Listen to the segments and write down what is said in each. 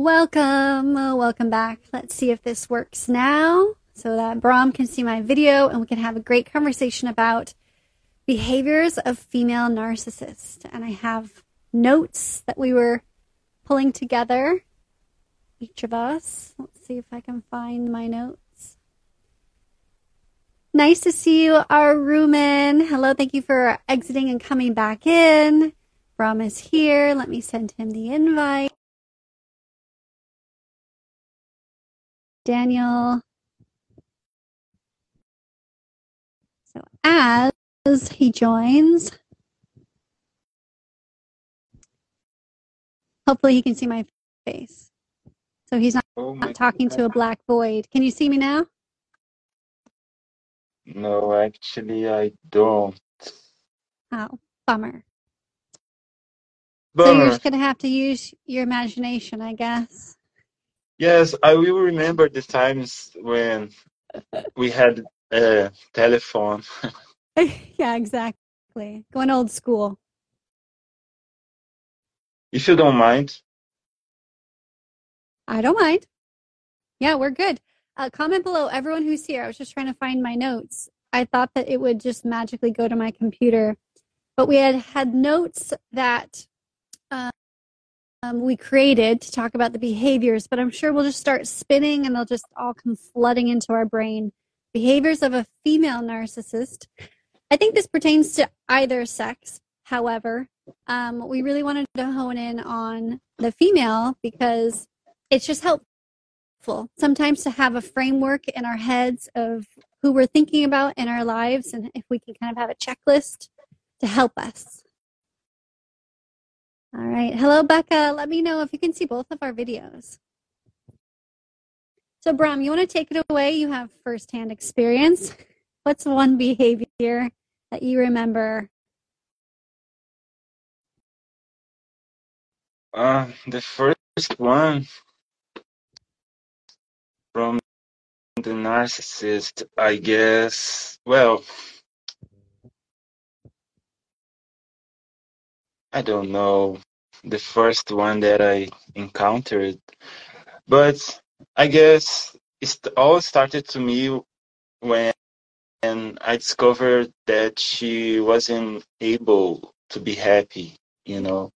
Welcome, uh, welcome back. Let's see if this works now so that Brahm can see my video and we can have a great conversation about behaviors of female narcissists. And I have notes that we were pulling together, each of us. Let's see if I can find my notes. Nice to see you, Aruman. Hello, thank you for exiting and coming back in. Brahm is here. Let me send him the invite. Daniel. So as he joins, hopefully he can see my face. So he's not, Oh not talking to a black void. Can you see me now? No, actually, I don't. Oh, bummer. So you're just going to have to use your imagination, I guess. Yes, I will remember the times when we had a telephone. yeah, exactly. Going old school. If you don't mind, I don't mind. Yeah, we're good. Uh, comment below, everyone who's here. I was just trying to find my notes. I thought that it would just magically go to my computer, but we had had notes that uh, um, we created to talk about the behaviors. But I'm sure we'll just start spinning, and they'll just all come flooding into our brain. Behaviors of a female narcissist. I think this pertains to either sex. However, um, we really wanted to hone in on the female because it's just helpful sometimes to have a framework in our heads of who we're thinking about in our lives and if we can kind of have a checklist to help us. All right. Hello, Becca. Let me know if you can see both of our videos. So, Bram, you want to take it away? You have firsthand experience. What's one behavior that you remember? uh, the first one from the narcissist, I guess, well, I don't know, the first one that I encountered, but I guess it all started to me when I discovered that she wasn't able to be happy, you know.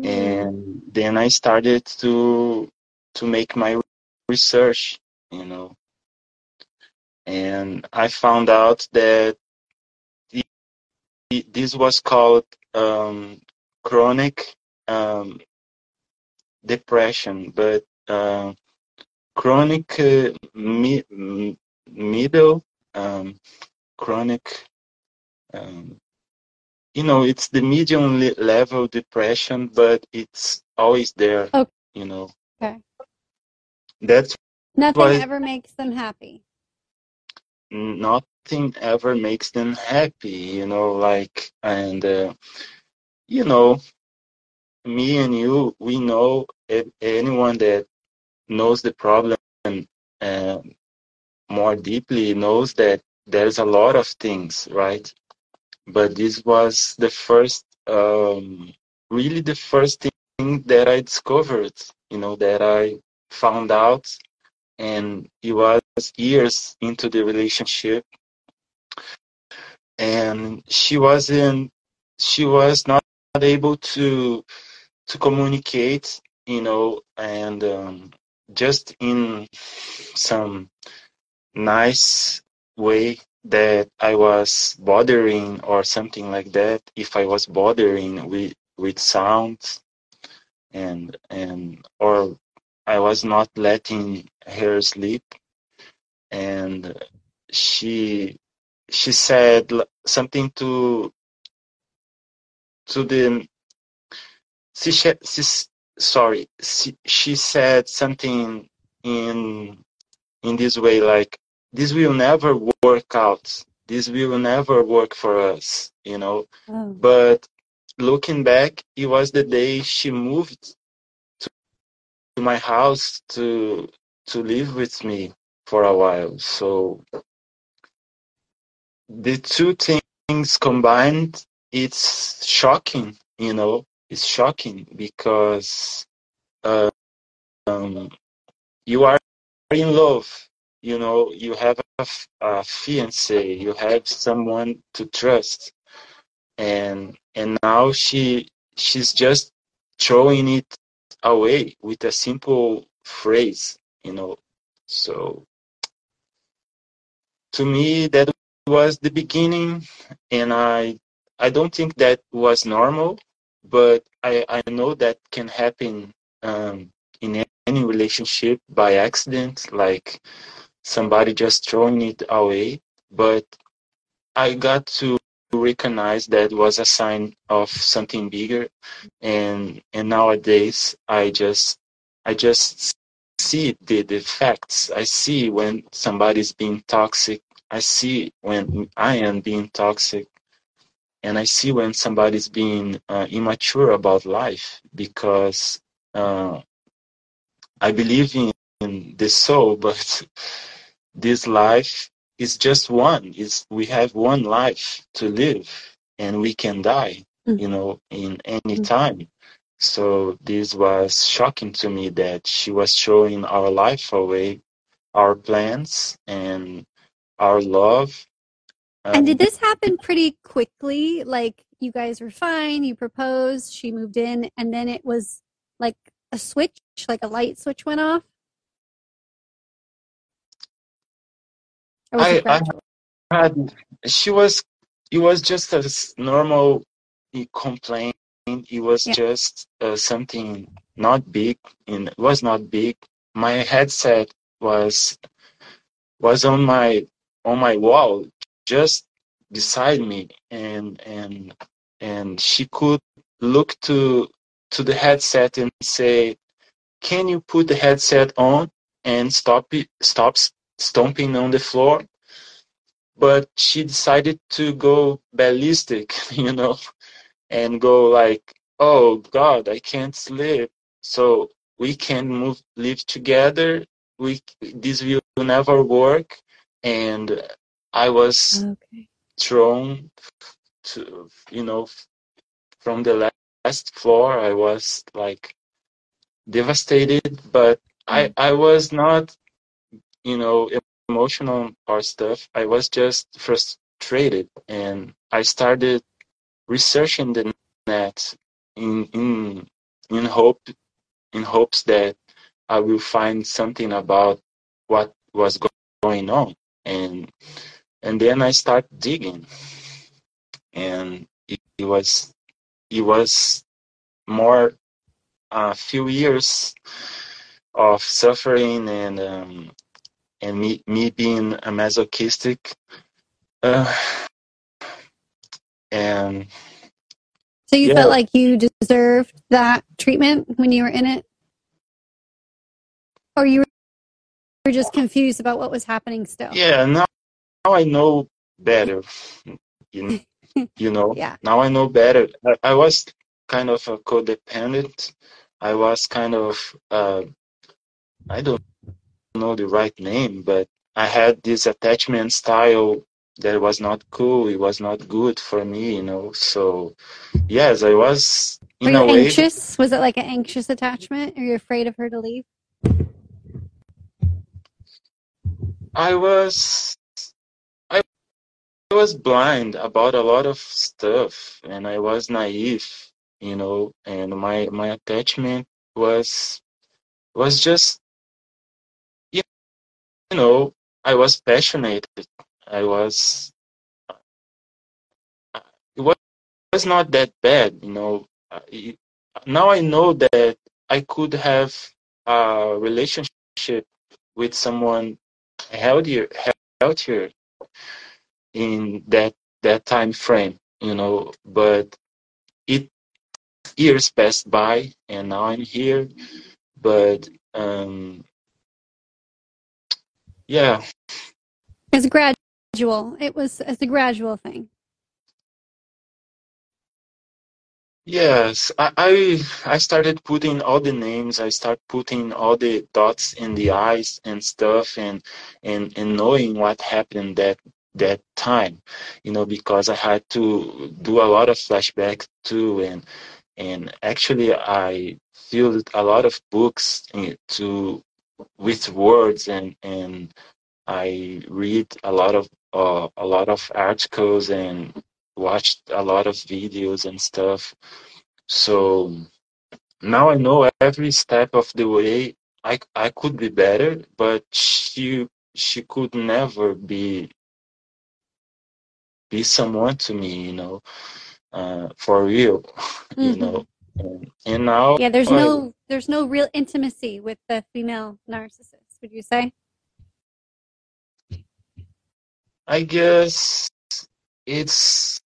Mm-hmm. and then I started to to make my research, you know, and I found out that this was called um, chronic um, depression, but uh, chronic uh, mi- middle um, chronic. Um, you know, it's the medium le- level depression, but it's always there. Okay. You know, Okay. that's Nothing Why- ever makes them happy. Nothing ever makes them happy, you know, like, and, uh, you know, me and you, we know a- anyone that knows the problem uh, more deeply knows that there's a lot of things, right? But this was the first, um, really the first thing that I discovered, you know, that I found out and it was years into the relationship. And she wasn't she was not able to to communicate you know and um, just in some nice way that i was bothering or something like that. If i was bothering with with sounds and and or i was not letting her sleep and she she said something to to the she, she, sorry she, she said something in in this way like this will never work out this will never work for us you know Oh. but looking back it was the day she moved to my house to to live with me for a while. So the two things combined it's shocking you know it's shocking because uh, um, you are in love you know you have a, a fiance you have someone to trust. And and now she she's just throwing it away with a simple phrase you know. So to me that was the beginning and i i don't think that was normal but i i know that can happen um, in any relationship by accident like somebody just throwing it away but i got to recognize that was a sign of something bigger. And and nowadays i just i just see the, the facts. I see when somebody's being toxic. I see when i am being toxic. And i see when somebody's being uh, immature about life because uh, i believe in, in the soul but this life is just one is we have one life to live and we can die Mm. you know in any Mm. time so this was shocking to me that she was showing our life away our plans and our love And Um, did this happen pretty quickly? Like you guys were fine, you proposed, she moved in, and then it was like a switch, like a light switch went off? I- I- had she was it was just a normal complaint. It was Yeah. just uh, something not big and it was not big. My headset was was on my on my wall just beside me and and and she could look to to the headset and say can you put the headset on and stop it stop s- stomping on the floor but she decided to go ballistic, you know, and go like, "Oh God, I can't sleep, so we can move, live together. We this will never work." And I was Okay. thrown to, you know, from the last floor. I was like devastated, but I mm. I was not, you know, emotional or stuff. I was just frustrated, and I started researching the net in in in hope in hopes that I will find something about what was going on, and and then I start digging, and it, it was it was more a few years of suffering and um, and me me being a masochistic uh, and So you Yeah. felt like you deserved that treatment when you were in it? Or you were just confused about what was happening still? yeah now, now i know better you, you know Yeah. now i know better I, I was kind of a codependent i was kind of uh, i don't know the right name but i had this attachment style that was not cool it was not good for me you know so yes i was Were you a way anxious? Was it like an anxious attachment? Are you afraid of her to leave? I was I was blind about a lot of stuff and I was naive, you know, and my my attachment was was just know, I was passionate. I was it was, it was not that bad, you know. I- Now I know that I could have a relationship with someone healthier healthier in that that time frame, you know, but it years passed by and now I'm here. But um yeah, It's gradual. It was it's a gradual thing. yes, I, I I started putting all the names, I start putting all the dots in the eyes and stuff and and, and knowing what happened that that time, you know, because I had to do a lot of flashbacks too and and actually I filled a lot of books to with words and and I read a lot of uh, a lot of articles and watched a lot of videos and stuff. So now I know every step of the way. I I could be better, but she she could never be be someone to me, you know, uh, for real, mm-hmm. you know. And, and, now, yeah, there's I, no there's no real intimacy with the female narcissist. Would you say? I guess it's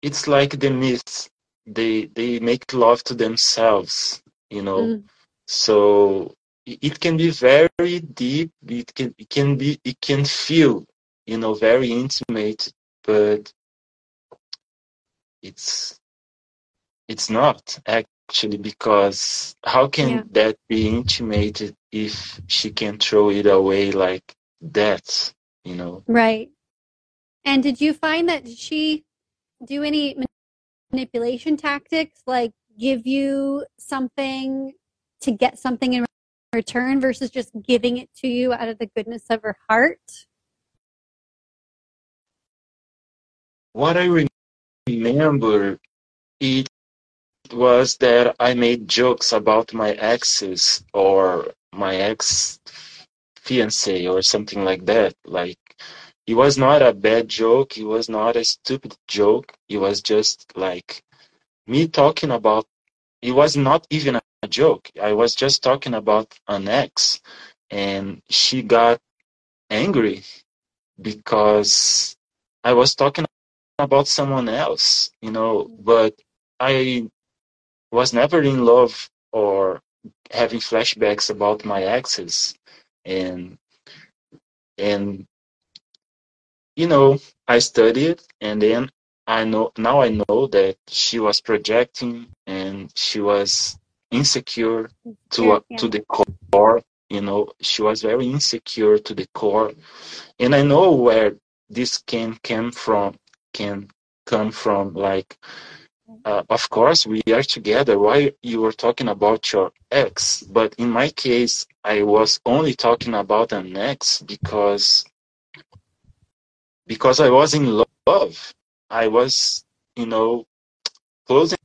it's like the myth. They they make love to themselves, you know. Mm. So it can be very deep. It can it can be it can feel, you know, very intimate, but it's it's not actually because how can yeah. that be intimated if she can throw it away like that you know? Right. And did you find that she do any manipulation tactics like give you something to get something in return versus just giving it to you out of the goodness of her heart? What i remember it was that i made jokes about my exes or my ex fiance or something like that. Like it was not a bad joke. It was not a stupid joke. It was just like me talking about it was not even a joke. I was just talking about an ex and she got angry because i was talking about someone else you know but i was never in love or having flashbacks about my exes and and you know, I studied and then I know now I know that she was projecting and she was insecure to to the core. You know, she was very insecure to the core, and I know where this can come from. Can come from like, uh, of course, we are together. Why you were talking about your ex? But in my case, I was only talking about an ex because because I was in love. I was, you know, closing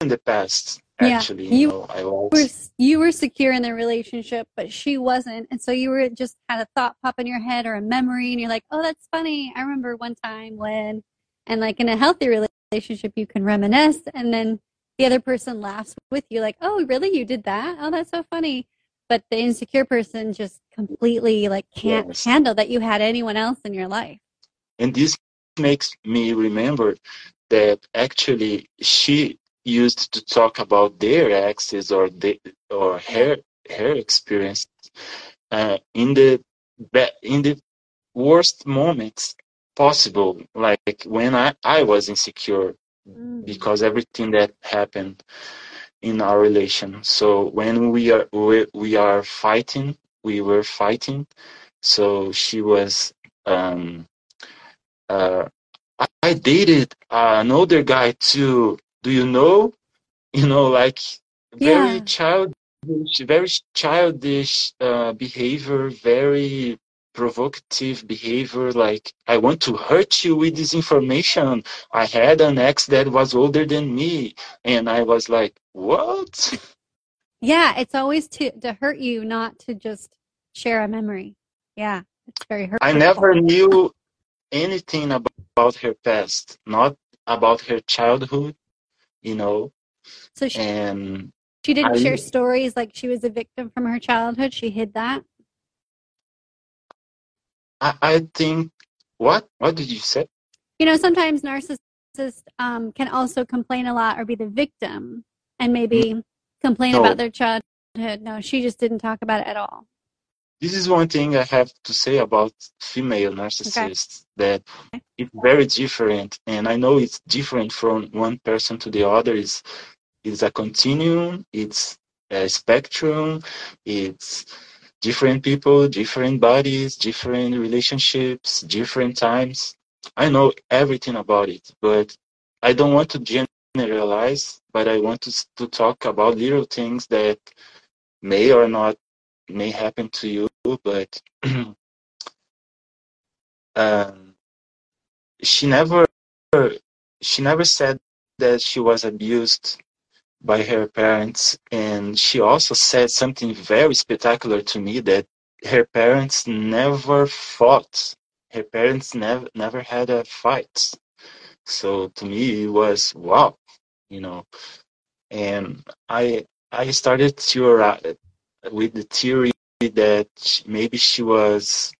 in the past. Actually, yeah, you, you know, I was. Were, you were secure in the relationship, but she wasn't, and so you were just had a thought pop in your head or a memory, and you're like, "Oh, that's funny. I remember one time when," and like in a healthy relationship, you can reminisce, and then the other person laughs with you, like, "Oh, really? You did that? Oh, that's so funny." But the insecure person just completely like can't yes. handle that you had anyone else in your life. And this makes me remember that actually she used to talk about their exes or the or her her experience uh, in the in the worst moments possible like when i i was insecure mm. because everything that happened in our relation so when we are we, we are fighting we were fighting so she was um uh, I dated an older guy too. Do you know? You know, like very yeah. childish, very childish uh, behavior, very provocative behavior. Like I want to hurt you with this information. I had an ex that was older than me, and I was like, what? Yeah, it's always to to hurt you, not to just share a memory. Yeah, it's very hurtful. I never knew anything about her past, not about her childhood, you know. So she, and she didn't I, share stories like she was a victim from her childhood. She hid that. I, I think what what did you say? You know, sometimes narcissists um, can also complain a lot or be the victim, and maybe mm. complain no. about their childhood. No, she just didn't talk about it at all this is one thing I have to say about female narcissists okay. that it's very different, and I know it's different from one person to the other. It's it's a continuum. It's a spectrum. It's different people, different bodies, different relationships, different times. I know everything about it, but I don't want to generalize, but I want to to talk about little things that may or not may happen to you, but um, she never she never said that she was abused by her parents and she also said something very spectacular to me that her parents never fought. Her parents never never had a fight. So to me it was wow you know. And i i started to arrive with the theory that maybe she was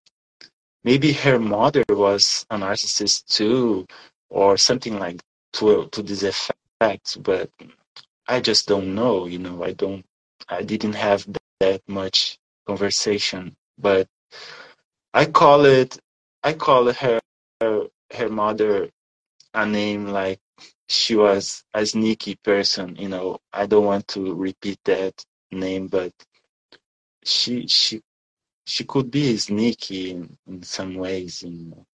maybe her mother was a narcissist too or something like to to this effect but i just don't know you know i don't i didn't have that much conversation but i call it i call her her, her mother a name like she was a sneaky person you know i don't want to repeat that name but she she she could be sneaky in, in some ways you know,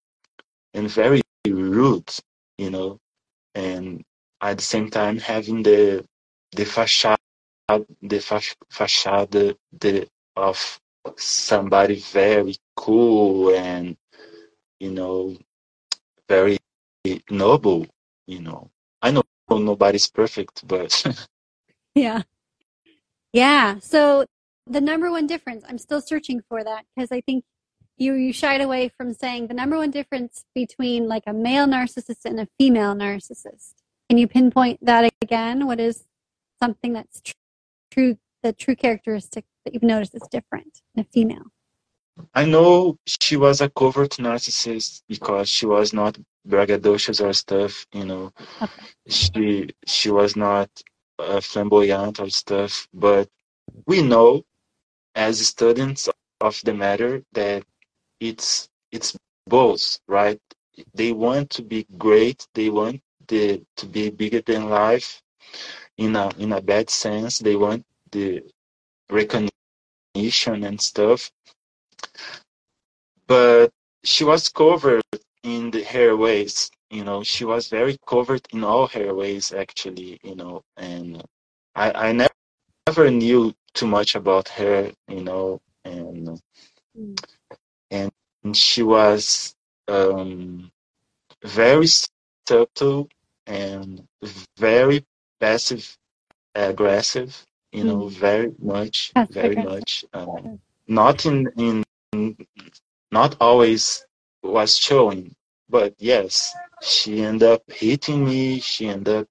and very rude you know and at the same time having the the facade the facade the of somebody very cool and you know very noble you know. I know nobody's perfect but yeah. Yeah. So the number one difference i'm still searching for that because i think you you shied away from saying the number one difference between like a male narcissist and a female narcissist. Can you pinpoint that again? What is something that's tr- true the true characteristic that you've noticed is different in a female I know she was a covert narcissist because she was not braggadocious or stuff, you know. okay. She she was not uh, flamboyant or stuff, but we know as students of the matter that it's it's both, right? They want to be great, they want the to be bigger than life in a in a bad sense. They want the recognition and stuff but she was covert in the her ways you know she was very covert in all her ways actually you know and i i never, never knew too much about her you know and Mm. and she was um very subtle and very passive aggressive you know very much very aggressive. much um, not in in not always was showing but yes she ended up hitting me she ended up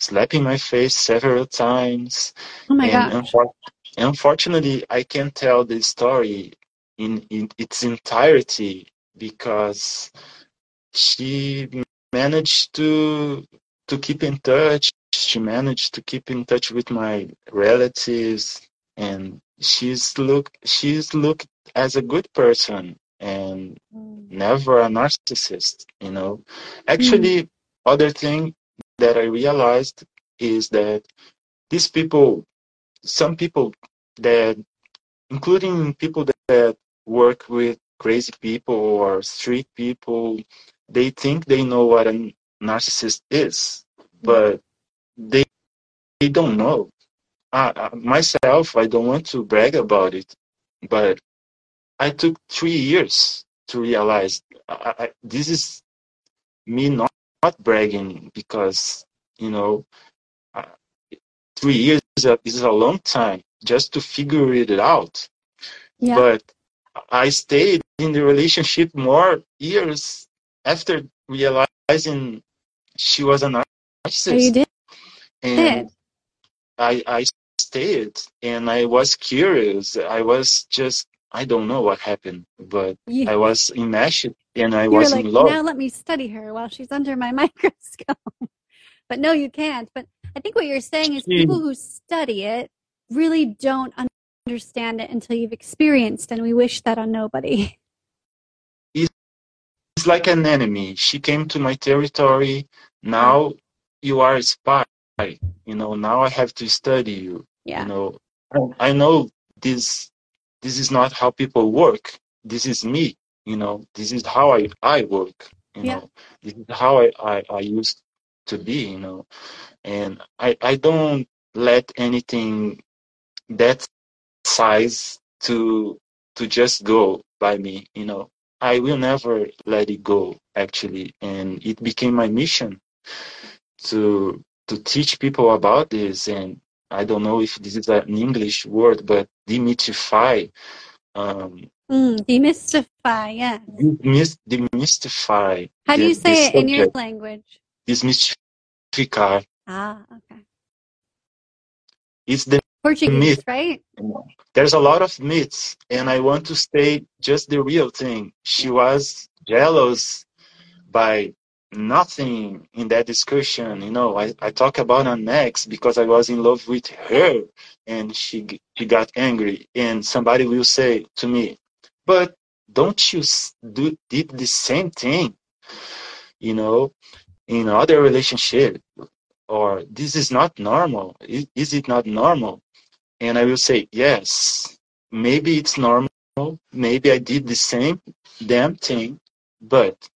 slapping my face several times oh my and gosh. unfor- unfortunately i can't tell the story in, in its entirety because she managed to to keep in touch she managed to keep in touch with my relatives and she's look she's looked as a good person and Mm. never a narcissist you know? Actually other thing that i realized is that these people some people that including people that, that work with crazy people or street people they think they know what a narcissist is but they they don't know. Uh, myself i don't want to brag about it but i took three years to realize I, I, this is me not, not bragging because you know uh, three years is a, is a long time just to figure it out. Yeah. But i stayed in the relationship more years after realizing she was a oh, narcissist. you did and I I stayed and I was curious. I was just I don't know what happened, but you, I was in enmeshed and I you was like in love. now let me study her while she's under my microscope but no you can't but i think what you're saying is Hmm. people who study it really don't understand it until you've experienced and we wish that on nobody It's like an enemy. She came to my territory. Now you are a spy. You know, now I have to study you. yeah You know, I- I know this this is not how people work. This is me. You know, this is how I, I work. You Yeah. know, this is how I, I, I used to be, you know. And I I don't let anything that size to to just go by me, you know. I will never let it go actually, and it became my mission to to teach people about this and I don't know if this is an English word, but demystify. Um, mm, demystify, yeah. Demys- demystify. How do you say it in your language? Desmistificar. Ah, okay. It's the Portuguese, myth. right? There's a lot of myths, and I want to say just the real thing. She was jealous by nothing in that discussion. You know, I, I talk about an ex because I was in love with her and she, she got angry. And somebody will say to me, but don't you do did the same thing, you know, in other relationship or this is not normal. Is, is it not normal? And I will say, yes, maybe it's normal. Maybe I did the same damn thing, but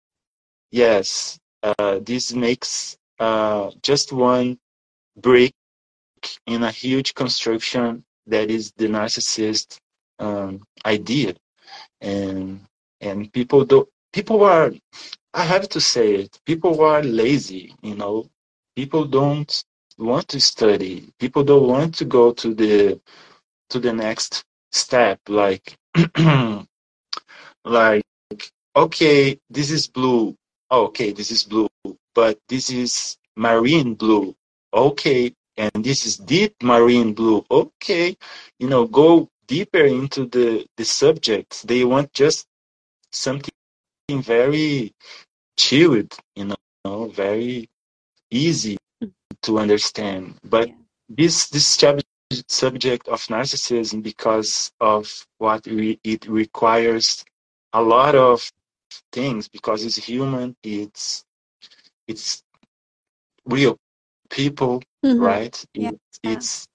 yes, uh, this makes uh, just one brick in a huge construction that is the narcissist um, idea, and and people do people are I have to say it people are lazy, you know, people don't want to study, people don't want to go to the to the next step like like okay this is blue Oh, okay, this is blue, but this is marine blue. Okay, and this is deep marine blue. Okay, you know, go deeper into the the subjects. They want just something very chilled, you know, very easy to understand. But this this subject of narcissism, because of what re- it requires, a lot of things because it's human it's it's real people mm-hmm. right yeah. it's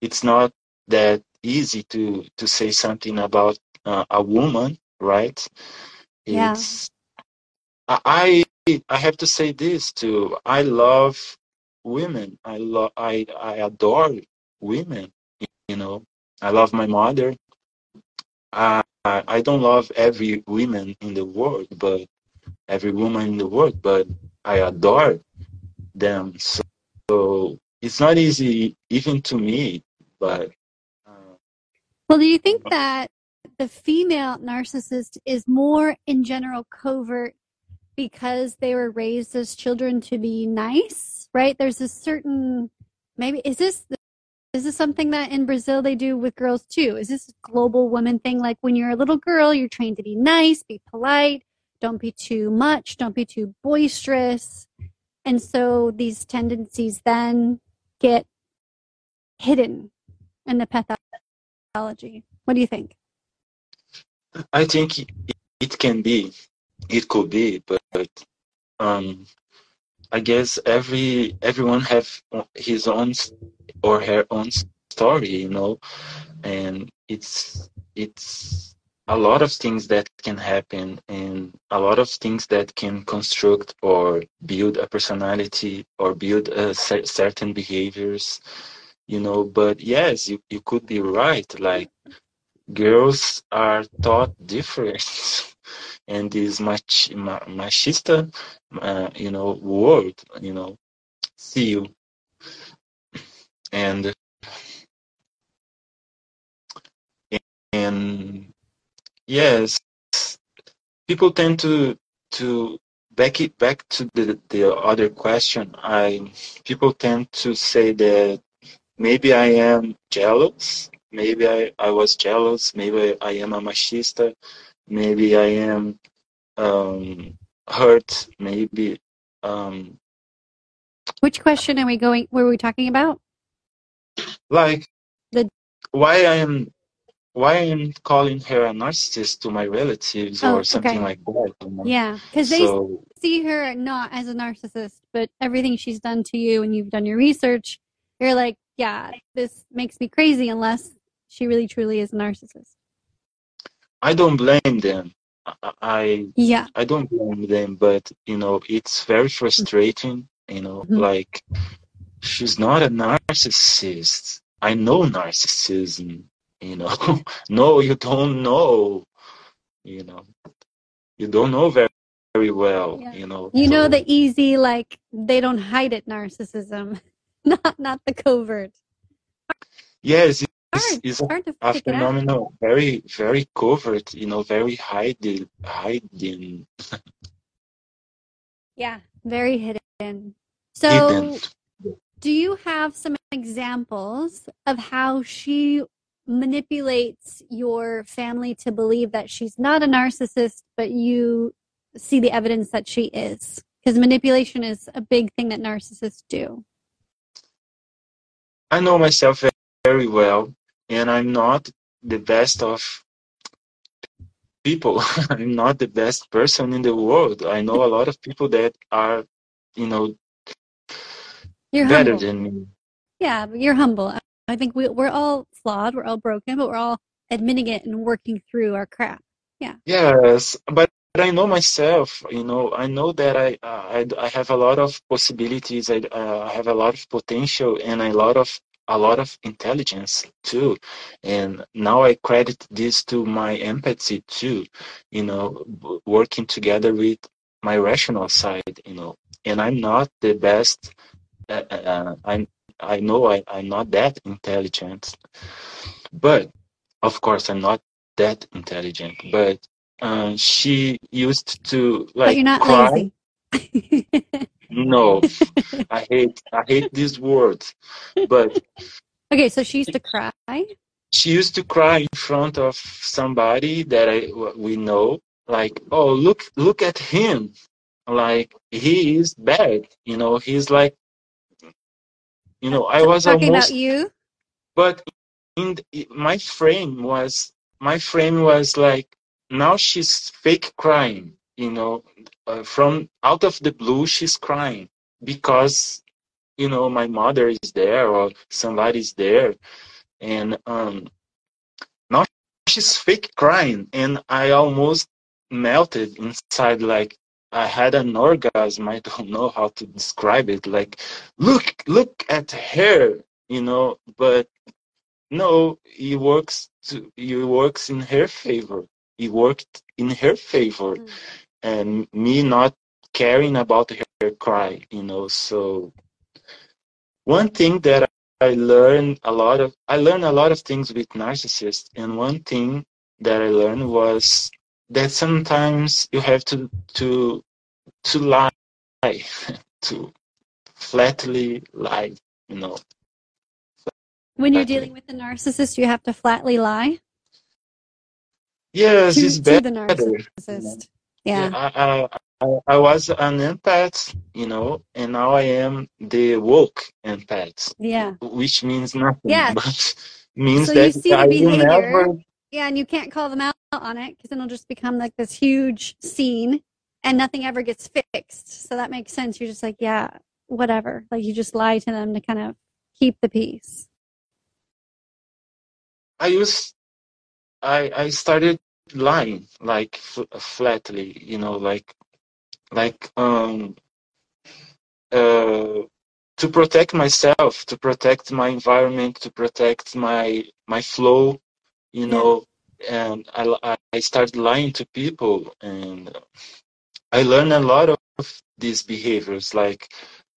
it's not that easy to to say something about uh, a woman right it's yeah. i i have to say this too i love women i love i i adore women you know i love my mother uh, I don't love every woman in the world, but every woman in the world, but I adore them. So, so it's not easy even to me, but. Uh, well, do you think that the female narcissist is more in general covert because they were raised as children to be nice, right? There's a certain maybe is this is this something that in Brazil they do with girls too? Is this a global woman thing? Like when you're a little girl, you're trained to be nice, be polite, don't be too much, don't be too boisterous. And so these tendencies then get hidden in the pathology. What do you think? I think it can be, it could be, but um, I guess every everyone have his own or her own story, you know, and it's it's a lot of things that can happen and a lot of things that can construct or build a personality or build uh, a certain behaviors you know? But yes you, you could be right like girls are taught different and this mach, machista uh, you know world you know see you. And and yes people tend to to back it back to the the other question. I people tend to say that maybe i am jealous maybe i i was jealous maybe i am a machista maybe i am um hurt maybe um which question are we going were we talking about like the why I am why I am calling her a narcissist to my relatives oh, or something okay. like that. You know? Yeah, because so, they see her not as a narcissist, but everything she's done to you and you've done your research, you're like, yeah, this makes me crazy unless she really truly is a narcissist. I don't blame them. I yeah I don't blame them, but you know it's very frustrating You know, Mhm. like she's not a narcissist. I know narcissism. You know, no, you don't know. You know, you don't know very very well. Yeah. You know, You know so- the easy, like they don't hide it narcissism, not not the covert. yes, it's, it's It's hard to a phenomenon very very covert. You know, very hiding hiding Yeah, very hidden. So, hidden. do you have some examples of how she manipulates your family to believe that she's not a narcissist, but you see the evidence that she is? Because manipulation is a big thing that narcissists do. I know myself very well, and I'm not the best of people. I'm not the best person in the world. I know a lot of people that are, you know, You're better humble. than me. Yeah, but you're humble. I think we, we're all flawed, we're all broken, but we're all admitting it and working through our crap. Yeah. Yes, but but I know myself. You know, I know that I I, I have a lot of possibilities. I, uh, I have a lot of potential and a lot of a lot of intelligence too. And now I credit this to my empathy too. You know, working together with my rational side. You know, and I'm not the best. Uh, uh, I'm I know I, I'm not that intelligent, but of course I'm not that intelligent. But uh, she used to like but you're not cry. lazy. No, I hate I hate this word. But okay, so she used to cry. she used to cry in front of somebody that I we know, like, oh look look at him, like he is bad. You know, he's like, you know, I was talking almost. about you. but in the, my frame was my frame was like now she's fake crying you know uh, from out of the blue she's crying because you know my mother is there or somebody's there and um now she's fake crying and i almost melted inside like i had an orgasm i don't know how to describe it like look look at her you know but no, he works to he works in her favor. He worked in her favor, Mm. And me not caring about her cry, you know. So one thing that I learned a lot of I learned a lot of things with narcissists, and one thing that I learned was that sometimes you have to to to lie, to flatly lie, you know. When you're dealing with a narcissist, you have to flatly lie Yes, to, it's to better. the narcissist. Yeah. I, I, I, I was an empath, you know, and now I am the woke empath, Yeah. which means nothing, Yeah. but means So you that see the I will behavior. never. Yeah, and you can't call them out on it because then it'll just become like this huge scene and nothing ever gets fixed. So that makes sense. You're just like, yeah, whatever. Like you just lie to them to kind of keep the peace. I used I, I started lying like flatly, you know, like, like, um, uh, to protect myself, to protect my environment, to protect my my flow, you know. And I I- I started lying to people, and I learned a lot of these behaviors. Like,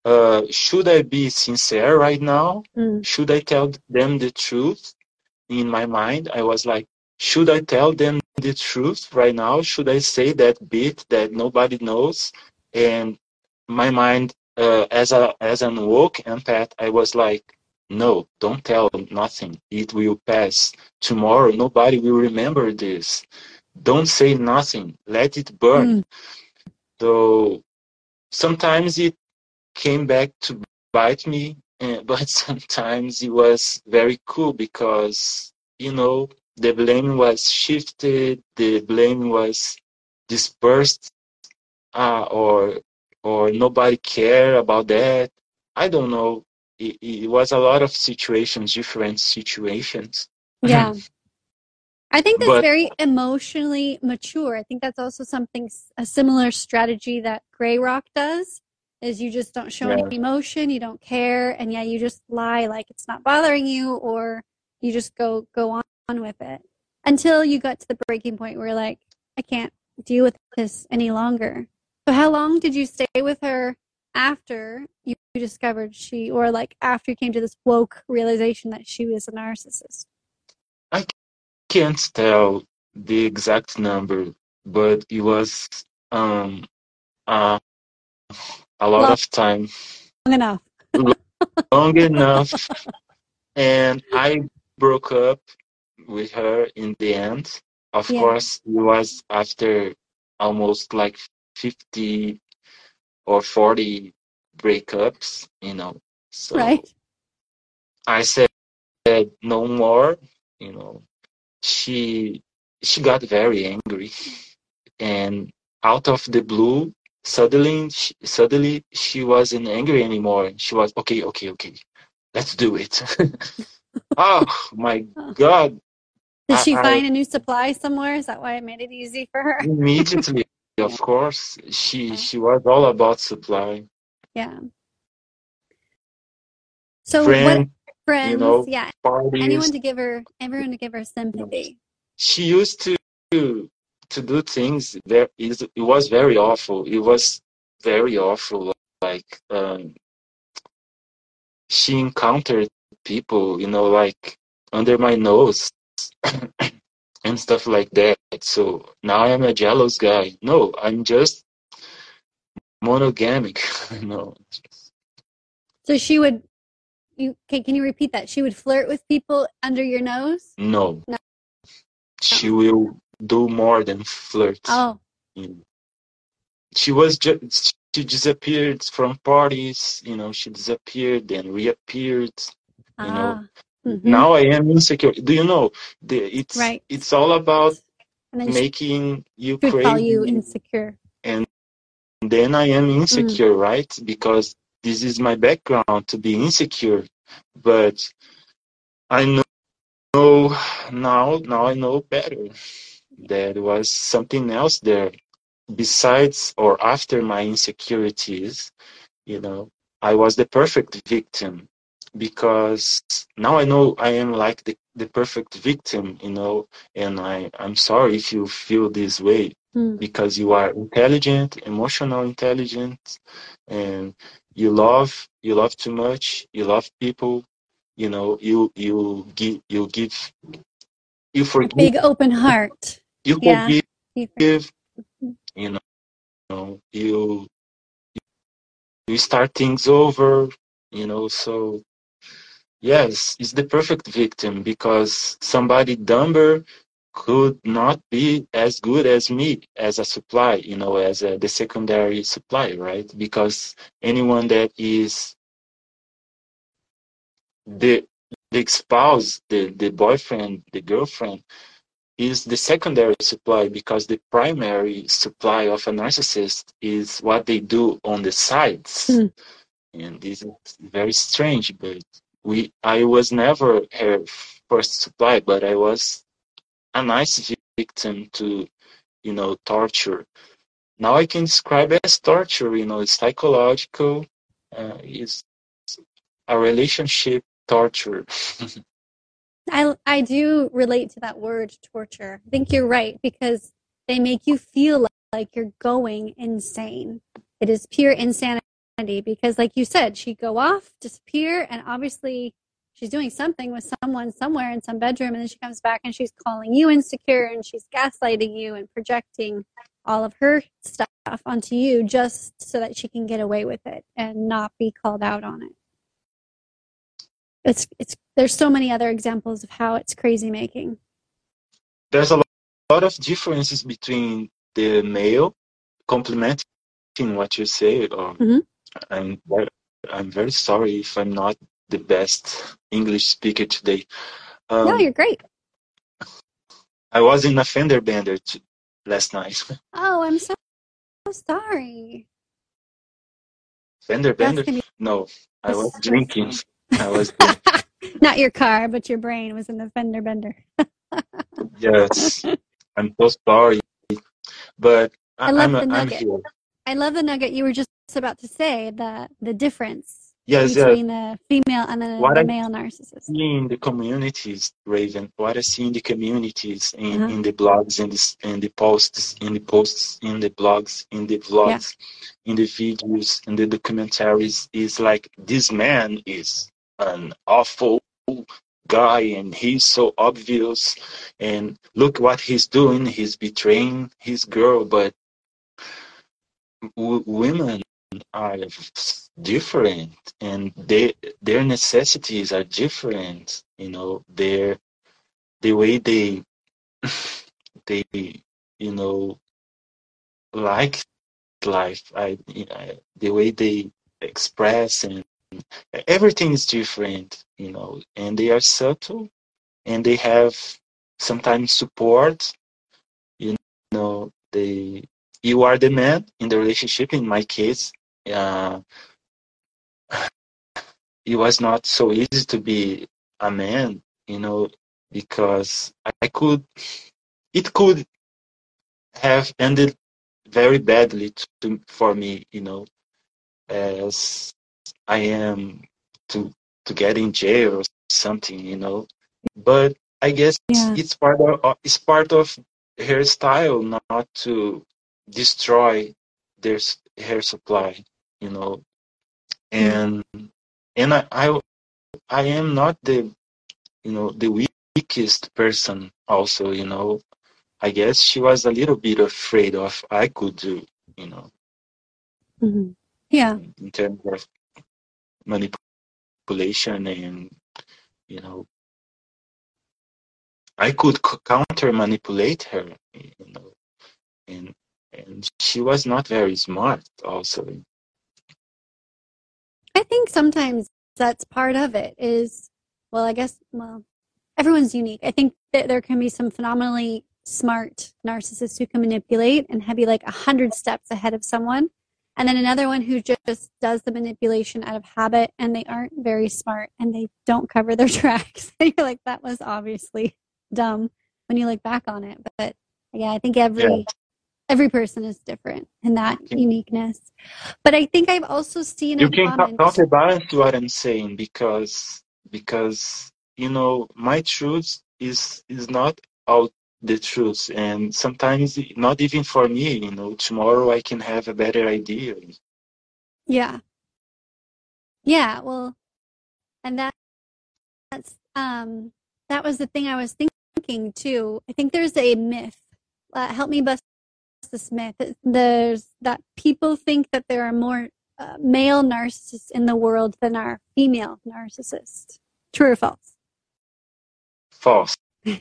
uh, should I be sincere right now? Mm. Should I tell them the truth? In my mind, I was like, should I tell them the truth right now? Should I say that bit that nobody knows? And my mind, uh, as a as an woke empath, I was like, no, don't tell nothing. It will pass. Tomorrow, nobody will remember this. Don't say nothing. Let it burn. Mm. So sometimes it came back to bite me, eh, but sometimes it was very cool because you know the blame was shifted, the blame was dispersed, uh, or or nobody cared about that. I don't know. It, it was a lot of situations, different situations. Yeah. I think that's But- very emotionally mature. I think that's also something, a similar strategy that Grey Rock does. is you just don't show Yeah. any emotion, you don't care, and yeah, you just lie like it's not bothering you, or you just go go on, on with it until you got to the breaking point where you're like, I can't deal with this any longer. So how long did you stay with her after you discovered she, or like after you came to this woke realization that she was a narcissist? I can't tell the exact number, but it was um uh, a lot Long- of time, Long enough. long enough, and I broke up with her in the end. Of Yeah. course, it was after almost like 50 or 40 breakups, you know. So Right. I said no more, you know. She she got very angry and out of the blue suddenly she, suddenly she wasn't angry anymore. She was okay, okay, okay. Let's do it. oh my god, Did she I- I- find a new supply somewhere? Is that why it made it easy for her? immediately of course she Yeah. she was all about supply. Yeah. So Friend, what friends? you know, yeah. parties. Anyone to give her, everyone to give her sympathy. she used to to do things that is it was very awful it was very awful like um she encountered people you know like under my nose and stuff like that so now i'm a jealous guy no i'm just monogamic no. So she would. You okay? Can you repeat that? She would flirt with people under your nose. no No. she will do more than flirt Oh, she was just she disappeared from parties you know she disappeared and reappeared You know, ah. Mhm. now i am insecure do you know the it's Right. it's all about And then she making you call crazy you insecure. and then i am insecure Mm. right because this is my background to be insecure but i know now now i know better there was something else there besides or after my insecurities you know i was the perfect victim because now i know i am like the, the perfect victim you know and i i'm sorry if you feel this way Hmm. because you are intelligent emotional intelligent and you love you love too much you love people you know you you give you give you A forgive big open heart. you yeah. forgive You think- give you know, you know you you start things over you know so yes it's the perfect victim because somebody dumber could not be as good as me as a supply you know as a, the secondary supply right because anyone that is the the spouse the the boyfriend the girlfriend is the secondary supply because the primary supply of a narcissist is what they do on the sides Hmm. and this is very strange but we i was never her first supply but i was a nice victim to you know torture now i can describe as torture you know it's psychological uh, a relationship torture I I do relate to that word torture. I think you're right because they make you feel like you're going insane. It is pure insanity because like you said, she'd go off, disappear, and obviously she's doing something with someone somewhere in some bedroom and then she comes back and she's calling you insecure and she's gaslighting you and projecting all of her stuff onto you just so that she can get away with it and not be called out on it. It's it's there's so many other examples of how it's crazy making. there's a lot, of differences between the male complimenting what you say or Mhm. I'm, very- I'm very sorry if i'm not the best english speaker today. Um, no, you're great. i was in a fender bender t- last night. Oh, I'm so, so sorry. fender bender? gonna no i was drinking. i was Not your car, but your brain was in the fender bender. yes. I'm so sorry. But I I, love I'm, the I'm here I love the nugget you were just about to say the the difference Yes, uh, between the female and the, What the I- male narcissist. see in the communities, Raven, what I see in the communities, in, Uh-huh. in the blogs, in the, in the posts, in the posts, in the blogs, in the vlogs, in the videos, in the documentaries, is like this man is an awful guy and he's so obvious and look what he's doing he's betraying his girl but women are different and they their necessities are different you know their the way they they you know like life. I, the way they express and everything is different you know and they are subtle and they have sometimes support you know they you are the man in the relationship in my case uh, it was not so easy to be a man you know because i could it could have ended very badly to, for me you know as i am to to get in jail or something you know but i guess Yeah. it's part of it's part of her style not to destroy their hair supply you know and and I, I i am not the you know the weakest person also you know i guess she was a little bit afraid of i could do you know Mhm. Yeah. in terms of manipulation and you know i could counter manipulate her you know and and she was not very smart also I think sometimes that's part of it is, well, I guess, well, everyone's unique. I think that there can be some phenomenally smart narcissists who can manipulate and have be like a hundred steps ahead of someone. And then another one who just does the manipulation out of habit and they aren't very smart and they don't cover their tracks. And you're like, that was obviously dumb when you look back on it. But yeah, I think every Yeah. Every person is different in that uniqueness. But I think I've also seen you can comment. counterbalance what i'm saying because because you know my truth is is not all the truth and sometimes not even for me you know tomorrow i can have a better idea Yeah. Yeah, well, and that that's um that was the thing I was thinking too. I think there's a myth. Uh, help me bust this myth. There's that people think that there are more uh, male narcissists in the world than are female narcissists. True or false? false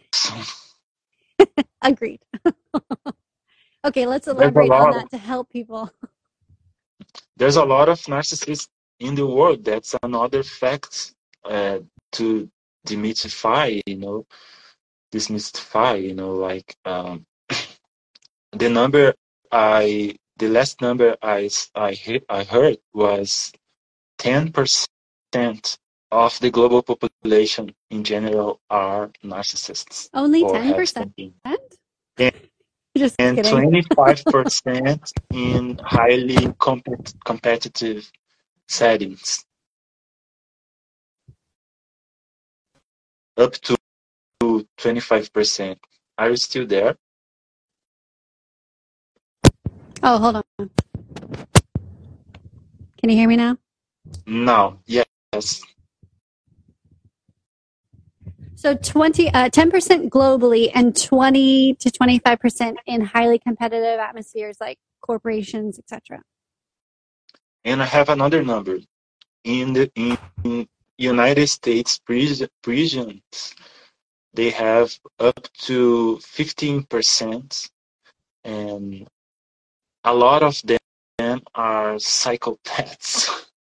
Agreed. okay, let's elaborate on that to help people. there's a lot of narcissists in the world that's another fact uh, to demystify you know demystify you know like um, the number i the last number i i, he- I heard was 10% of the global population in general are narcissists Only 10%? something. Just and 25% in highly compet- competitive settings. Up to 25% are you still there Oh, hold on. Can you hear me now? no yes So 20, uh, 10% globally and 20 to 25% in highly competitive atmospheres like corporations, etc. and i have another number in the in, united states prisons they have up to 15% and a lot of them are psychopaths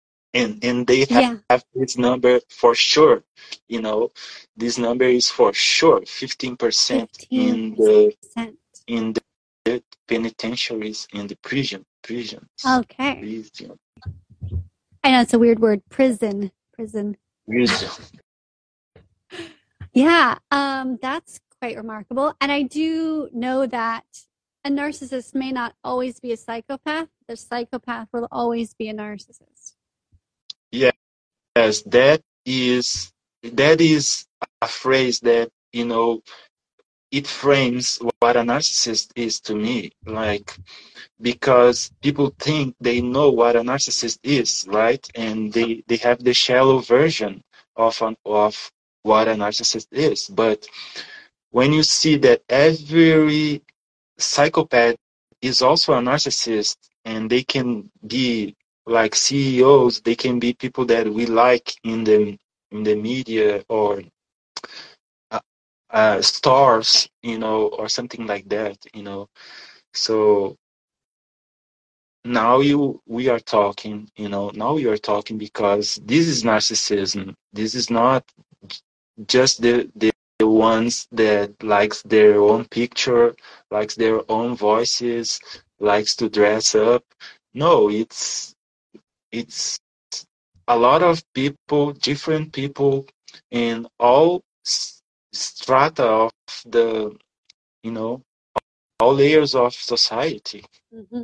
and and they have, Yeah. have this number for sure you know this number is for sure 15% in the in the penitentiaries in the prison prisons Okay. prison, I know it's a weird word. Prison. Prison. prison. Yeah. Um, that's quite remarkable. And I do know that a narcissist may not always be a psychopath. The psychopath will always be a narcissist. Yes, that is that is a phrase that you know it frames what a narcissist is to me. Like because people think they know what a narcissist is, right? And they they have the shallow version of an, of what a narcissist is. But when you see that every psychopath is also a narcissist and they can be like CEOs, they can be people that we like in the in the media or uh, uh, stars, you know, or something like that, you know. So now you we are talking, you know, now we are talking because this is narcissism. This is not just the the the ones that likes their own picture, likes their own voices, likes to dress up. No, it's it's a lot of people, different people in all strata of the, you know, all layers of society. Mm-hmm.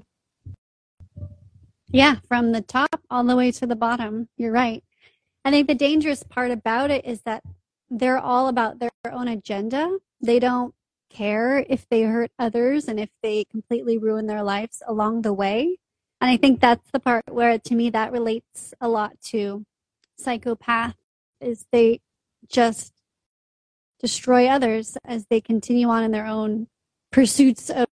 Yeah, from the top all the way to the bottom. You're right. I think the dangerous part about it is that they're all about their own agenda. They don't care if they hurt others and if they completely ruin their lives along the way. And I think that's the part where to me that relates a lot to psychopath is they just destroy others as they continue on in their own pursuits of,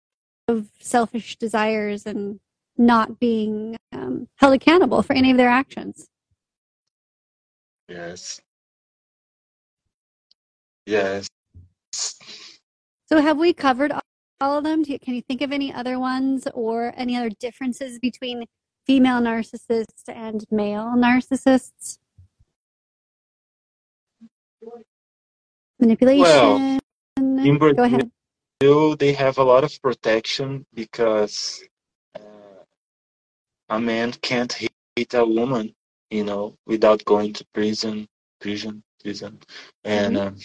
of selfish desires and not being um, held accountable for any of their actions. Yes. Yes. So, have we covered all of them? You, can you think of any other ones or any other differences between female narcissists and male narcissists? Manipulation. Well, in Go ahead. Brazil, they have a lot of protection because uh, a man can't hit a woman, you know, without going to prison, prison, prison, and Mhm. um,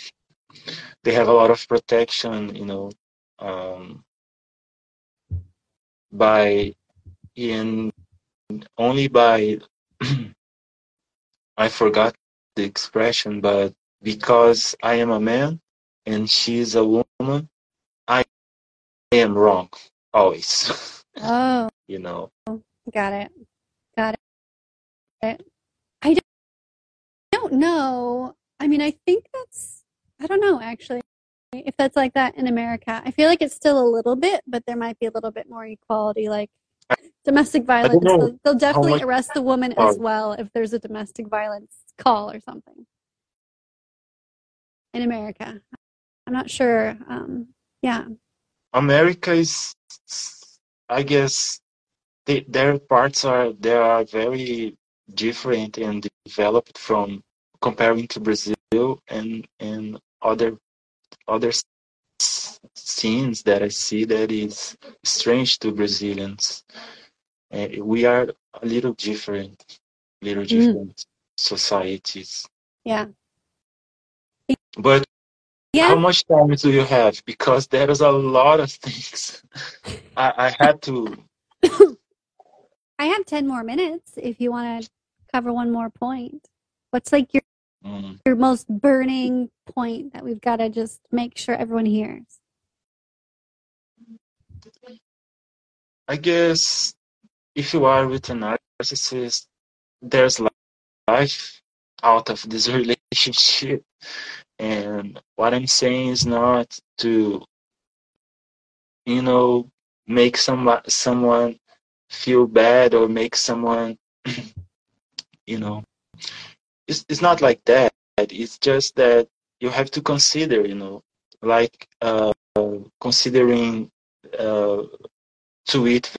they have a lot of protection, you know, um, by in only by I forgot the expression, but because I am a man and she's a woman, I am wrong always. Oh, you know. got it. Got it. I don't know. I mean, I think that's, I don't know actually, if that's like that in America. I feel like it's still a little bit, but there might be a little bit more equality. Like domestic violence, they'll, they'll definitely arrest the woman as Oh. well if there's a domestic violence call or something in America. I'm not sure. Um, yeah. America is, I guess, they, their parts are they are very different and developed from comparing to Brazil and and other other scenes that I see that is strange to Brazilians. Uh, we are a little different, little different societies. Yeah. But Yeah. How much time do you have? Because there is a lot of things. I, I had to. I have 10 more minutes if you want to cover one more point. What's like your, mm, your most burning point that we've got to just make sure everyone hears? I guess if you are with a narcissist, there's li- life out of this relationship. And what I'm saying is not to, you know, make some someone feel bad or make someone, you know, it's it's not like that. It's just that you have to consider, you know, like uh, considering uh, to eat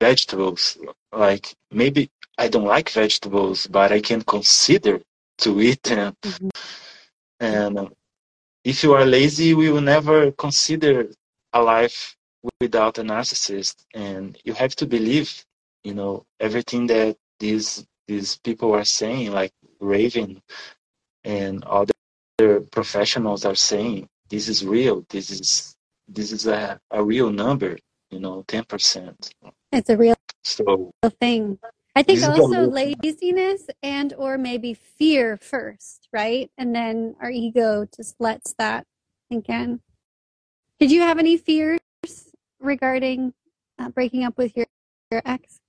vegetables. Like maybe I don't like vegetables, but I can consider to eat them. Mhm. And uh, if you are lazy, we will never consider a life without a narcissist. And you have to believe, you know, everything that these these people are saying, like Raven and other professionals are saying. This is real. This is this is a, a real number. you know, 10%. It's a real So thing. I think also laziness and or maybe fear first, right? And then our ego just lets that sink in. Did you have any fears regarding uh, breaking up with your, your ex?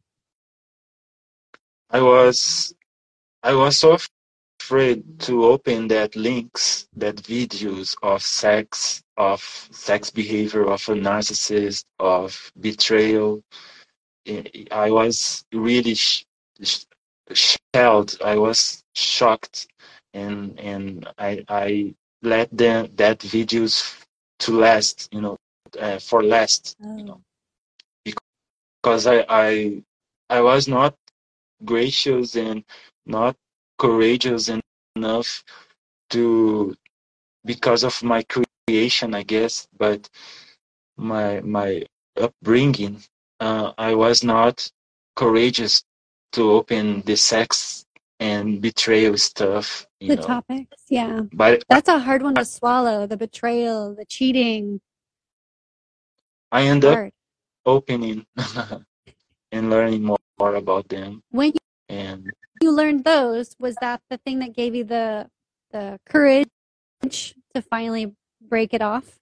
I was I was so afraid to open that links, that videos of sex, of sex behavior of a narcissist, of betrayal. I was really sh- sh- shelled. I was shocked, and and I I let them that videos to last, you know, uh, for last, you know, because I I I was not gracious and not courageous enough to because of my creation i guess but my my upbringing uh, i was not courageous to open the sex and betrayal stuff you the know topics, yeah. but That's a hard one to swallow. The betrayal, the cheating, i end up opening and learning more, more about them When you, and you learned those, was that the thing that gave you the the courage to finally break it off?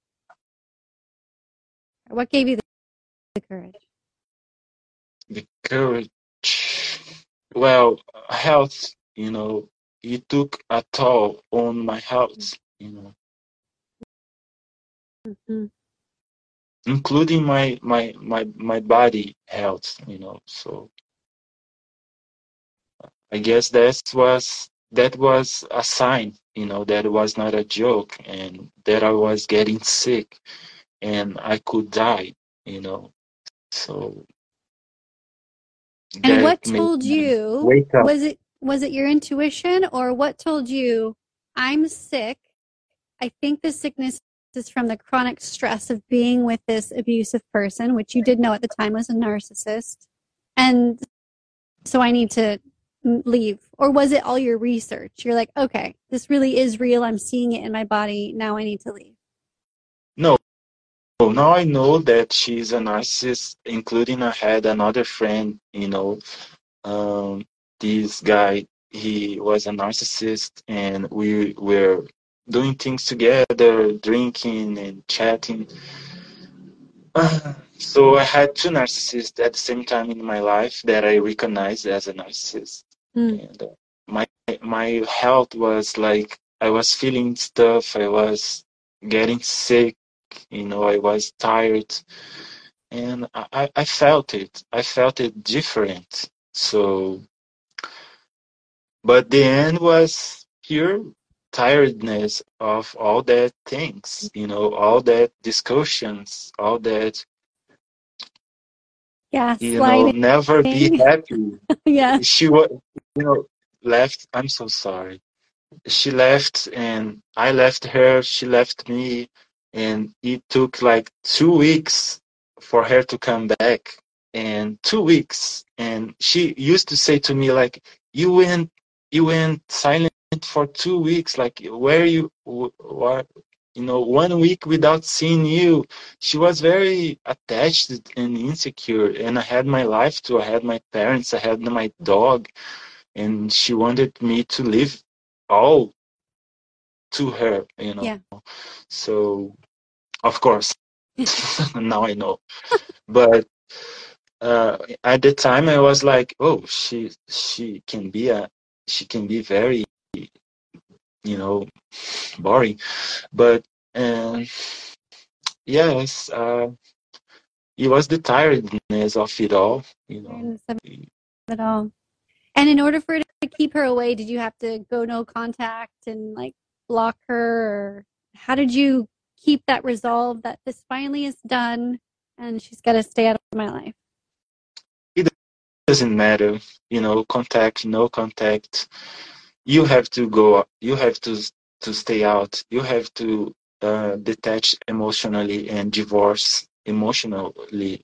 What gave you the, the courage? the courage well health you know it took a toll on my health you know hmm including my my my my body health you know so i guess that was that was a sign you know that it was not a joke and that i was getting sick and i could die you know so And what told you? wake up Was it was it your intuition or what told you I'm sick? I think the sickness is from the chronic stress of being with this abusive person, which you did know at the time was a narcissist. And so I need to leave. Or was it all your research? You're like, okay, this really is real. I'm seeing it in my body. Now I need to leave. no now I know that she's a narcissist, including I had another friend, you know, um, this guy, he was a narcissist and we were doing things together, drinking and chatting. So I had two narcissists at the same time in my life that I recognized as a narcissist. Mm. And uh, my my health was like I was feeling stuff, I was getting sick, you know, I was tired and I, I- felt it. I felt it different. So but the end was pure tiredness of all that things, you know, all that discussions, all that yeah, you know, never be happy. yeah. She was, you left. I'm so sorry. She left, and I left her. She left me, and it took like two weeks for her to come back. And two weeks, and she used to say to me like, "You went, you went silent for two weeks. Like, where you, what, you know, one week without seeing you." She was very attached and insecure, and I had my life too. I had my parents. I had my dog and she wanted me to leave all to her you know Yeah. so of course now i know but uh, at the time i was like oh she she can be a she can be very you know boring but um yes uh it was the tiredness of it all you know it all. And in order for it to keep her away, did you have to go no contact and like block her? Or how did you keep that resolve that this finally is done and she's got to stay out of my life? It doesn't matter you know contact no contact you have to go you have to to stay out you have to uh, detach emotionally and divorce emotionally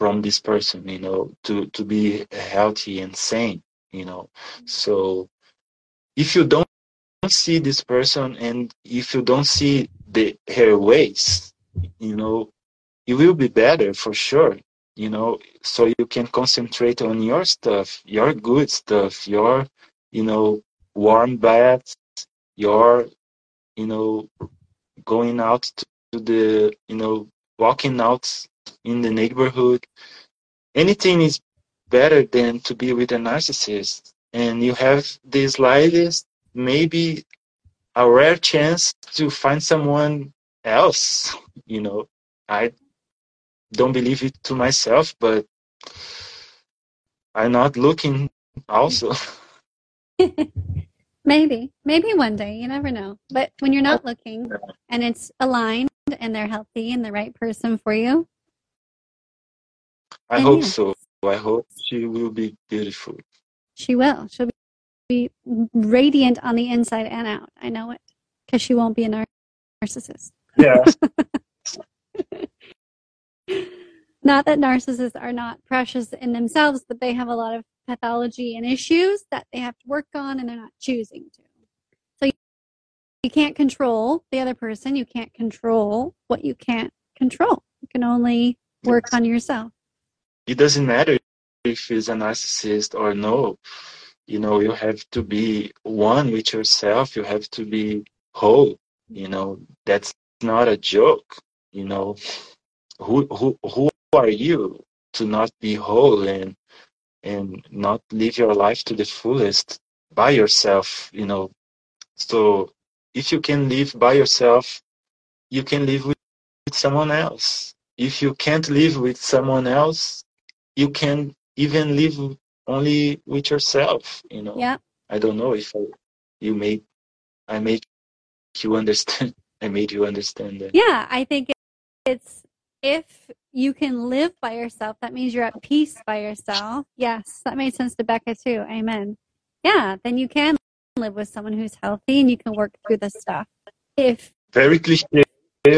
from this person you know to to be healthy and sane you know. So if you don't see this person and if you don't see the her ways you know it will be better for sure you know. So you can concentrate on your stuff your good stuff your you know warm baths your you know going out to the you know walking out in the neighborhood. Anything is better than to be with a narcissist. And you have the slightest maybe a rare chance to find someone else you know. I don't believe it to myself but i'm not looking also. Maybe maybe one day you never know. But when you're not oh. looking and it's aligned and they're healthy and the right person for you i then hope yes, so. I hope she will be beautiful. She will. She'll be radiant on the inside and out. I know it because she won't be a nar- narcissist. Yeah. Not that narcissists are not precious in themselves but they have a lot of pathology and issues that they have to work on and they're not choosing to. So you, you can't control the other person. You can't control what you can't control. You can only work Yes. on yourself it doesn't matter if he's a narcissist or no. You know you have to be one with yourself. You have to be whole. You know that's not a joke. You know who who who are you to not be whole and and not live your life to the fullest by yourself you know? So if you can live by yourself you can live with, with someone else. If you can't live with someone else you can even live only with yourself you know? Yeah. I don't know if I, you made i made you understand i made you understand that. Yeah i think it's if you can live by yourself that means you're at peace by yourself. Yes that made sense to becca too. Amen. Yeah then you can live with someone who's healthy and you can work through the stuff. If very cliche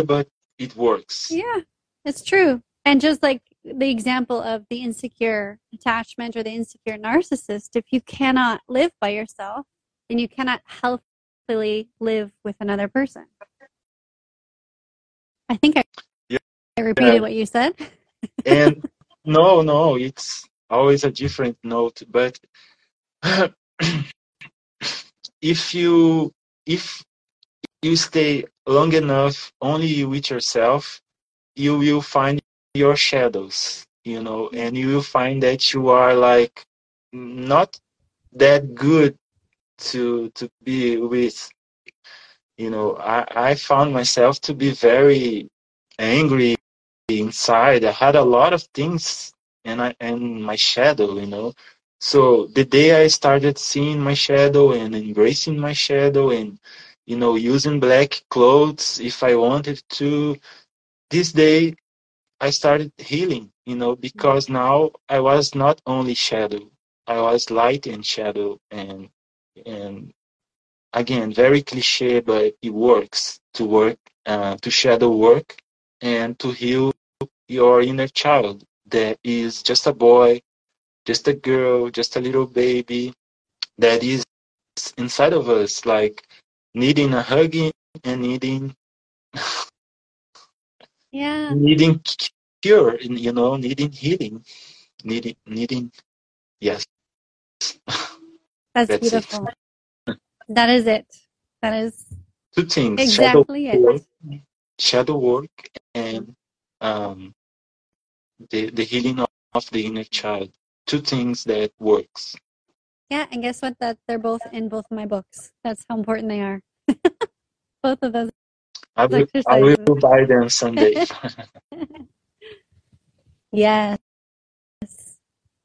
but it works. Yeah it's true. And just like the example of the insecure attachment or the insecure narcissist if you cannot live by yourself then you cannot healthily live with another person i think i, Yeah. I repeated Yeah. what you said and no no it's always a different note but if you if you stay long enough only with yourself you will find your shadows you know mm-hmm. and you will find that you are like not that good to to be with you know. I i found myself to be very angry inside. I had a lot of things and i and my shadow you know. So the day i started seeing my shadow and embracing my shadow and you know using black clothes if i wanted to this day i started healing you know because now i was not only shadow i was light and shadow and and again very cliche but it works to work uh, to shadow work and to heal your inner child that is just a boy just a girl just a little baby that is inside of us like needing a hugging and needing yeah. Needing cure you know needing healing. Needing needing yes. That's, That's it. beautiful. That is it. That is two things. Exactly shadow work, shadow work and um the the healing of, of the inner child. Two things that works. Yeah and guess what? That they're both in both of my books. That's how important they are. Both of those i will, I will buy them someday Yes.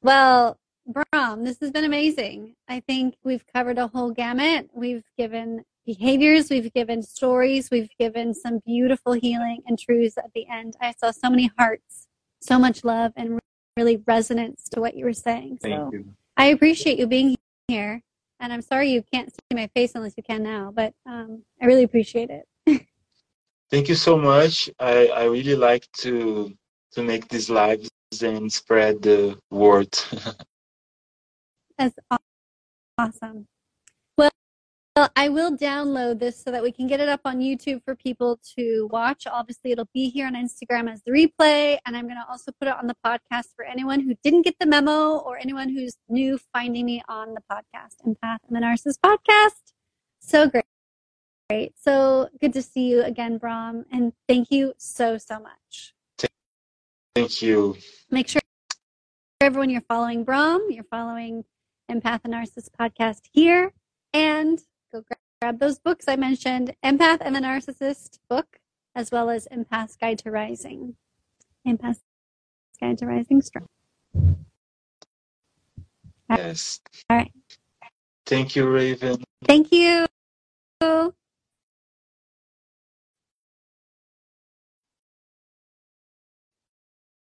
Well, Bram, this has been amazing. I think we've covered a whole gamut. We've given behaviors, we've given stories, we've given some beautiful healing and truths at the end. I saw so many hearts, so much love, and really resonance to what you were saying. thank so you I appreciate you being here. And I'm sorry you can't see my face unless you can now, but um, I really appreciate it. Thank you so much i i really like to to make these lives and spread the word That's aw- awesome. Well, I will download this so that we can get it up on YouTube for people to watch. Obviously, it'll be here on Instagram as the replay, and I'm going to also put it on the podcast for anyone who didn't get the memo or anyone who's new finding me on the podcast, Empath and the Narcissist podcast. So great. Great. So good to see you again, Bram, and thank you so, so much. Thank you. Make sure everyone you're following Bram, you're following Empath and Narcissist podcast here, and go grab, grab those books I mentioned Empath and the Narcissist book, as well as Empath's Guide to Rising. Empath's Guide to Rising Strong. Yes. All right. Thank you, Raven. Thank you.